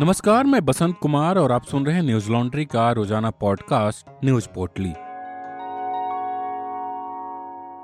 नमस्कार, मैं बसंत कुमार और आप सुन रहे हैं न्यूज़ लॉन्ड्री का रोज़ाना पॉडकास्ट, न्यूज़ पोर्टली।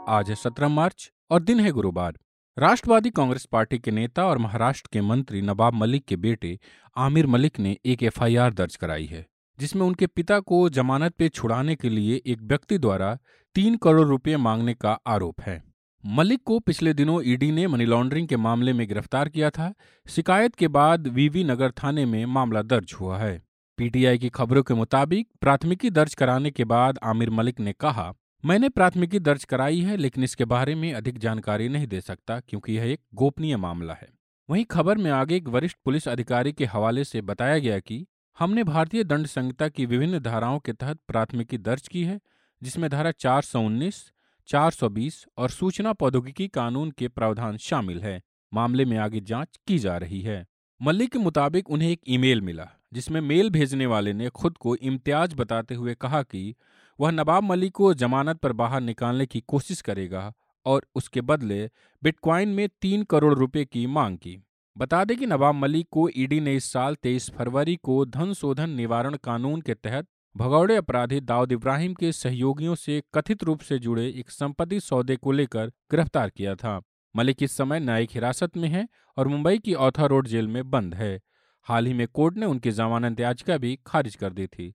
आज है सत्रह मार्च और दिन है गुरुवार। राष्ट्रवादी कांग्रेस पार्टी के नेता और महाराष्ट्र के मंत्री नवाब मलिक के बेटे आमिर मलिक ने एक एफआईआर दर्ज कराई है, जिसमें उनके पिता को जमानत पे छुड़ाने के लिए एक व्यक्ति द्वारा तीन करोड़ रुपए मांगने का आरोप है। मलिक को पिछले दिनों ईडी ने मनी लॉन्ड्रिंग के मामले में गिरफ़्तार किया था। शिकायत के बाद वीवी नगर थाने में मामला दर्ज हुआ है। पीटीआई की खबरों के मुताबिक प्राथमिकी दर्ज कराने के बाद आमिर मलिक ने कहा, मैंने प्राथमिकी दर्ज कराई है, लेकिन इसके बारे में अधिक जानकारी नहीं दे सकता, क्योंकि यह एक गोपनीय मामला है। वहीं खबर में आगे एक वरिष्ठ पुलिस अधिकारी के हवाले से बताया गया कि हमने भारतीय दंड संहिता की विभिन्न धाराओं के तहत प्राथमिकी दर्ज की है, जिसमें धारा चार सौ उन्नीस 420 और सूचना प्रौद्योगिकी कानून के प्रावधान शामिल है। मामले में आगे जाँच की जा रही है। मल्लिक के मुताबिक उन्हें एक ईमेल मिला, जिसमें मेल भेजने वाले ने खुद को इम्तियाज़ बताते हुए कहा कि वह नवाब मलिक को जमानत पर बाहर निकालने की कोशिश करेगा और उसके बदले बिटकॉइन में तीन करोड़ रुपए की मांग की। बता दें कि नवाब मलिक को ईडी ने इस साल 23 फरवरी को धन शोधन निवारण कानून के तहत भगौड़े अपराधी दाऊद इब्राहिम के सहयोगियों से कथित रूप से जुड़े एक संपत्ति सौदे को लेकर गिरफ़्तार किया था। मलिक इस समय न्यायिक हिरासत में है और मुंबई की औथा रोड जेल में बंद है। हाल ही में कोर्ट ने उनकी जमानत याचिका भी खारिज कर दी थी।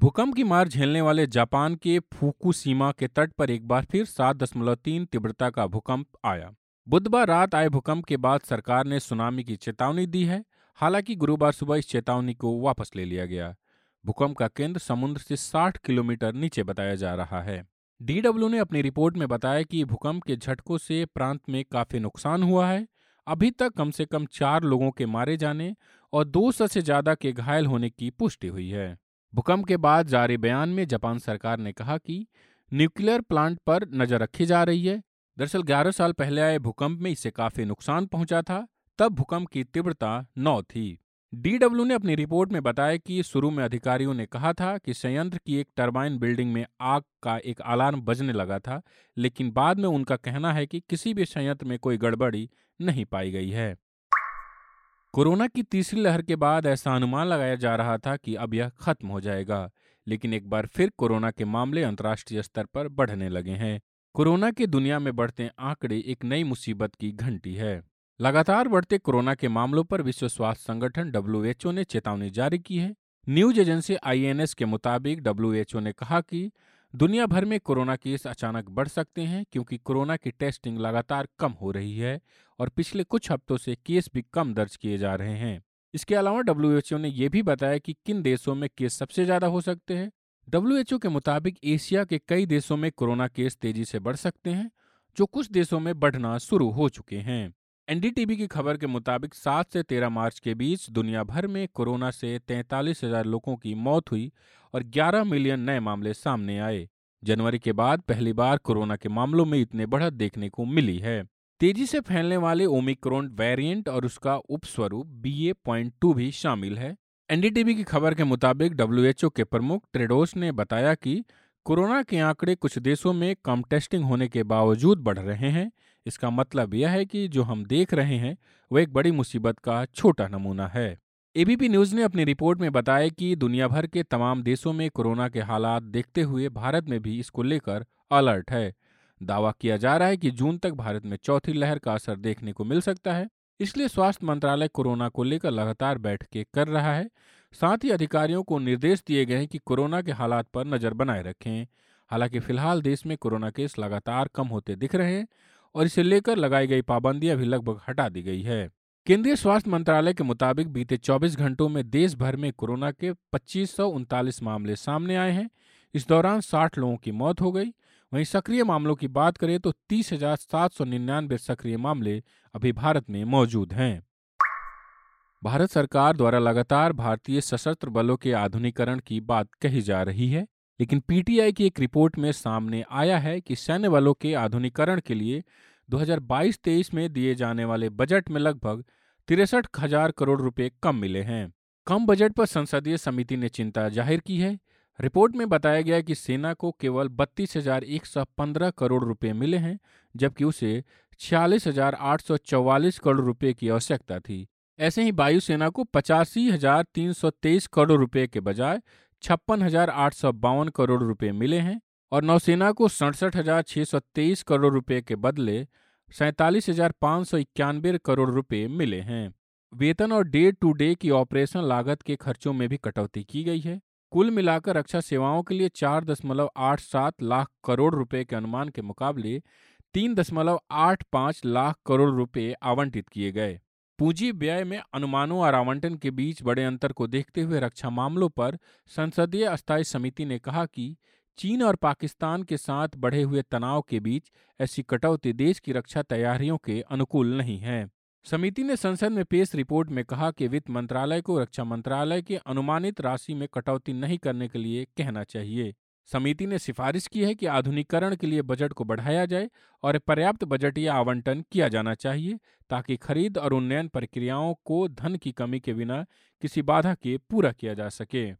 भूकंप की मार झेलने वाले जापान के फूकुसीमा के तट पर एक बार फिर सात दशमलव तीन तीव्रता का भूकंप आया। बुधवार रात आए भूकंप के बाद सरकार ने सुनामी की चेतावनी दी है। हालाँकि गुरुवार सुबह इस चेतावनी को वापस ले लिया गया। भूकंप का केंद्र समुद्र से 60 किलोमीटर नीचे बताया जा रहा है। डीडब्ल्यू ने अपनी रिपोर्ट में बताया कि भूकंप के झटकों से प्रांत में काफ़ी नुकसान हुआ है। अभी तक कम से कम चार लोगों के मारे जाने और दो सौ से ज़्यादा के घायल होने की पुष्टि हुई है। भूकंप के बाद जारी बयान में जापान सरकार ने कहा कि न्यूक्लियर प्लांट पर नज़र रखी जा रही है। दरअसल 11 साल पहले आए भूकंप में इससे काफ़ी नुकसान पहुँचा था। तब भूकंप की तीव्रता नौ थी। डीडब्ल्यू ने अपनी रिपोर्ट में बताया कि शुरू में अधिकारियों ने कहा था कि संयंत्र की एक टरबाइन बिल्डिंग में आग का एक अलार्म बजने लगा था, लेकिन बाद में उनका कहना है कि किसी भी संयंत्र में कोई गड़बड़ी नहीं पाई गई है। कोरोना की तीसरी लहर के बाद ऐसा अनुमान लगाया जा रहा था कि अब यह खत्म हो जाएगा, लेकिन एक बार फिर कोरोना के मामले अंतर्राष्ट्रीय स्तर पर बढ़ने लगे हैं। कोरोना की दुनिया में बढ़ते आंकड़े एक नई मुसीबत की घंटी है। लगातार बढ़ते कोरोना के मामलों पर विश्व स्वास्थ्य संगठन डब्ल्यूएचओ ने चेतावनी जारी की है। न्यूज़ एजेंसी आईएनएस के मुताबिक डब्ल्यूएचओ ने कहा कि दुनिया भर में कोरोना केस अचानक बढ़ सकते हैं क्योंकि कोरोना की टेस्टिंग लगातार कम हो रही है और पिछले कुछ हफ्तों से केस भी कम दर्ज किए जा रहे हैं। इसके अलावा डब्ल्यूएचओ ने यह भी बताया कि किन देशों में केस सबसे ज़्यादा हो सकते हैं? डब्ल्यूएचओ के मुताबिक एशिया के कई देशों में कोरोना केस तेज़ी से बढ़ सकते हैं, जो कुछ देशों में बढ़ना शुरू हो चुके हैं। एनडीटीवी की खबर के मुताबिक 7 से 13 मार्च के बीच दुनिया भर में कोरोना से तैंतालीस हज़ार लोगों की मौत हुई और 11 मिलियन नए मामले सामने आए। जनवरी के बाद पहली बार कोरोना के मामलों में इतने बढ़त देखने को मिली है। तेज़ी से फैलने वाले ओमिक्रोन वेरिएंट और उसका उपस्वरूप बी ए भी शामिल है। एनडीटीवी की खबर के मुताबिक डब्ल्यूएचओ के प्रमुख ट्रेडोस ने बताया कि कोरोना के आंकड़े कुछ देशों में कम टेस्टिंग होने के बावजूद बढ़ रहे हैं। इसका मतलब यह है कि जो हम देख रहे हैं वह एक बड़ी मुसीबत का छोटा नमूना है। एबीपी न्यूज़ ने अपनी रिपोर्ट में बताया कि दुनिया भर के तमाम देशों में कोरोना के हालात देखते हुए भारत में भी इसको लेकर अलर्ट है। दावा किया जा रहा है कि जून तक भारत में चौथी लहर का असर देखने को मिल सकता है, इसलिए स्वास्थ्य मंत्रालय कोरोना को लेकर लगातार बैठकें कर रहा है। साथ ही अधिकारियों को निर्देश दिए गए हैं कि कोरोना के हालात पर नज़र बनाए रखें। हालाँकि फ़िलहाल देश में कोरोना केस लगातार कम होते दिख रहे हैं और इसे लेकर लगाई गई पाबंदियाँ भी लगभग हटा दी गई है। केंद्रीय स्वास्थ्य मंत्रालय के मुताबिक बीते 24 घंटों में देश भर में कोरोना के पच्चीस मामले सामने आए हैं। इस दौरान 60 लोगों की मौत हो गई। वहीं सक्रिय मामलों की बात करें तो तीस सक्रिय मामले अभी भारत में मौजूद हैं। भारत सरकार द्वारा लगातार भारतीय सशस्त्र बलों के आधुनिकरण की बात कही जा रही है। लेकिन पीटीआई की एक रिपोर्ट में सामने आया है कि सैन्य बलों के आधुनिकरण के लिए 2022-23 में दिए जाने वाले बजट में लगभग तिरसठ हज़ार करोड़ रुपए कम मिले हैं। कम बजट पर संसदीय समिति ने चिंता ज़ाहिर की है। रिपोर्ट में बताया गया कि सेना को केवल बत्तीस हज़ार एक सौ पंद्रह करोड़ रुपए मिले हैं, जबकि उसे छियालीस हज़ार आठ सौ चौवालीस करोड़ रुपए की आवश्यकता थी। ऐसे ही वायुसेना को पचासी हज़ार तीन सौ तेईस करोड़ रुपए के बजाय छप्पन हज़ार आठ सौ बावन करोड़ रुपए मिले हैं और नौसेना को सड़सठ हज़ार सौ तेईस करोड़ रुपए के बदले सैंतालीस हज़ार पाँच सौ करोड़ रुपए मिले हैं। वेतन और डे टू डे की ऑपरेशन लागत के खर्चों में भी कटौती की गई है। कुल मिलाकर रक्षा सेवाओं के लिए चार दशमलव आठ सात लाख करोड़ रुपए के अनुमान के मुकाबले तीन दशमलव आठ पाँच लाख करोड़ रुपए आवंटित किए गए। पूंजी व्यय में अनुमानों और आवंटन के बीच बड़े अंतर को देखते हुए रक्षा मामलों पर संसदीय अस्थायी समिति ने कहा कि चीन और पाकिस्तान के साथ बढ़े हुए तनाव के बीच ऐसी कटौती देश की रक्षा तैयारियों के अनुकूल नहीं है। समिति ने संसद में पेश रिपोर्ट में कहा कि वित्त मंत्रालय को रक्षा मंत्रालय के अनुमानित राशि में कटौती नहीं करने के लिए कहना चाहिए। समिति ने सिफारिश की है कि आधुनिकीकरण के लिए बजट को बढ़ाया जाए और पर्याप्त बजटीय आवंटन किया जाना चाहिए ताकि खरीद और उन्नयन प्रक्रियाओं को धन की कमी के बिना किसी बाधा के पूरा किया जा सके।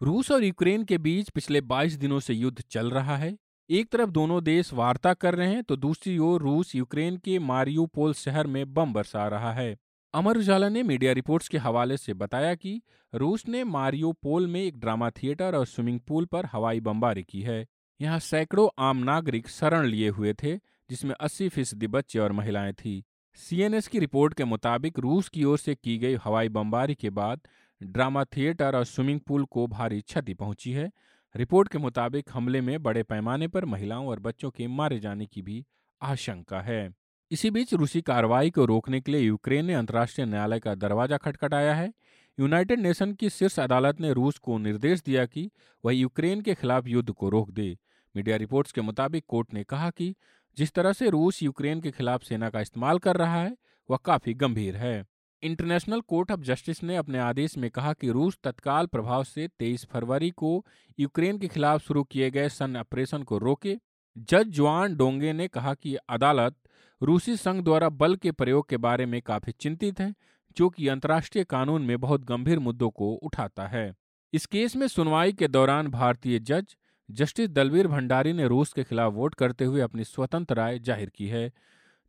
रूस और यूक्रेन के बीच पिछले 22 दिनों से युद्ध चल रहा है। एक तरफ़ दोनों देश वार्ता कर रहे हैं तो दूसरी ओर रूस यूक्रेन के मारियोपोल शहर में बम बरसा रहा है। अमर उजाला ने मीडिया रिपोर्ट्स के हवाले से बताया कि रूस ने मारियोपोल में एक ड्रामा थिएटर और स्विमिंग पूल पर हवाई बमबारी की है। यहाँ सैकड़ों आम नागरिक शरण लिए हुए थे, जिसमें 80 फ़ीसदी बच्चे और महिलाएँ थी। सीएनएस की रिपोर्ट के मुताबिक रूस की ओर से की गई हवाई बमबारी के बाद ड्रामा थिएटर और स्विमिंग पूल को भारी क्षति पहुँची है। रिपोर्ट के मुताबिक हमले में बड़े पैमाने पर महिलाओं और बच्चों के मारे जाने की भी आशंका है। इसी बीच रूसी कार्रवाई को रोकने के लिए यूक्रेन ने अंतर्राष्ट्रीय न्यायालय का दरवाज़ा खटखटाया है। यूनाइटेड नेशन की शीर्ष अदालत ने रूस को निर्देश दिया कि वह यूक्रेन के खिलाफ युद्ध को रोक दे। मीडिया रिपोर्ट्स के मुताबिक कोर्ट ने कहा कि जिस तरह से रूस यूक्रेन के खिलाफ सेना का इस्तेमाल कर रहा है, वह काफ़ी गंभीर है। इंटरनेशनल कोर्ट ऑफ़ जस्टिस ने अपने आदेश में कहा कि रूस तत्काल प्रभाव से 23 फरवरी को यूक्रेन के खिलाफ शुरू किए गए सन ऑपरेशन को रोके। जज जुआन डोंगे ने कहा कि अदालत रूसी संघ द्वारा बल के प्रयोग के बारे में काफ़ी चिंतित है, जो कि अंतर्राष्ट्रीय कानून में बहुत गंभीर मुद्दों को उठाता है। इस केस में सुनवाई के दौरान भारतीय जज जस्टिस दलवीर भंडारी ने रूस के खिलाफ वोट करते हुए अपनी स्वतंत्र राय ज़ाहिर की है।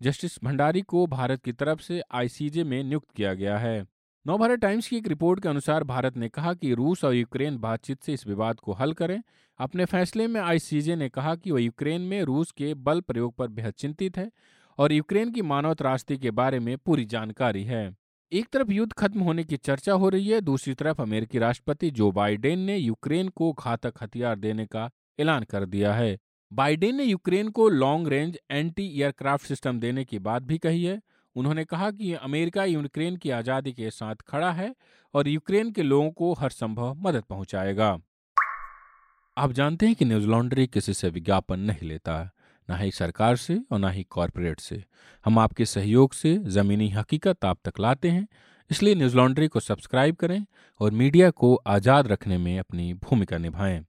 जस्टिस भंडारी को भारत की तरफ़ से आईसीजे में नियुक्त किया गया है। नवभारत टाइम्स की एक रिपोर्ट के अनुसार भारत ने कहा कि रूस और यूक्रेन बातचीत से इस विवाद को हल करें। अपने फैसले में आईसीजे ने कहा कि वह यूक्रेन में रूस के बल प्रयोग पर बेहद चिंतित है। और यूक्रेन की मानव त्रास्ती के बारे में पूरी जानकारी है। एक तरफ़ युद्ध खत्म होने की चर्चा हो रही है, दूसरी तरफ़ अमेरिकी राष्ट्रपति जो बाइडेन ने यूक्रेन को घातक हथियार देने का ऐलान कर दिया है। बाइडेन ने यूक्रेन को long range anti aircraft system देने की बात भी कही है। उन्होंने कहा कि अमेरिका यूक्रेन की आज़ादी के साथ खड़ा है और यूक्रेन के लोगों को हर संभव मदद पहुंचाएगा। आप जानते हैं कि न्यूज़ लॉन्ड्री किसी से विज्ञापन नहीं लेता। ना ही सरकार से और ना ही कॉरपोरेट से। हम आपके सहयोग से ज़मीनी हकीकत आप तक लाते हैं, इसलिए न्यूज़ लॉन्ड्री को सब्सक्राइब करें और मीडिया को आज़ाद रखने में अपनी भूमिका निभाएँ।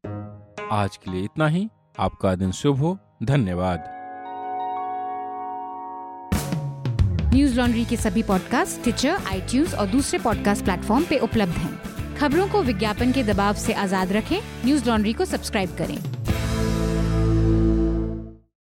आज के लिए इतना ही। आपका दिन शुभ हो। धन्यवाद। न्यूज़ लॉन्ड्री के सभी पॉडकास्ट ट्विटर आई और दूसरे पॉडकास्ट प्लेटफॉर्म पे उपलब्ध हैं। खबरों को विज्ञापन के दबाव से आज़ाद रखें। न्यूज़ लॉन्ड्री को सब्सक्राइब करें।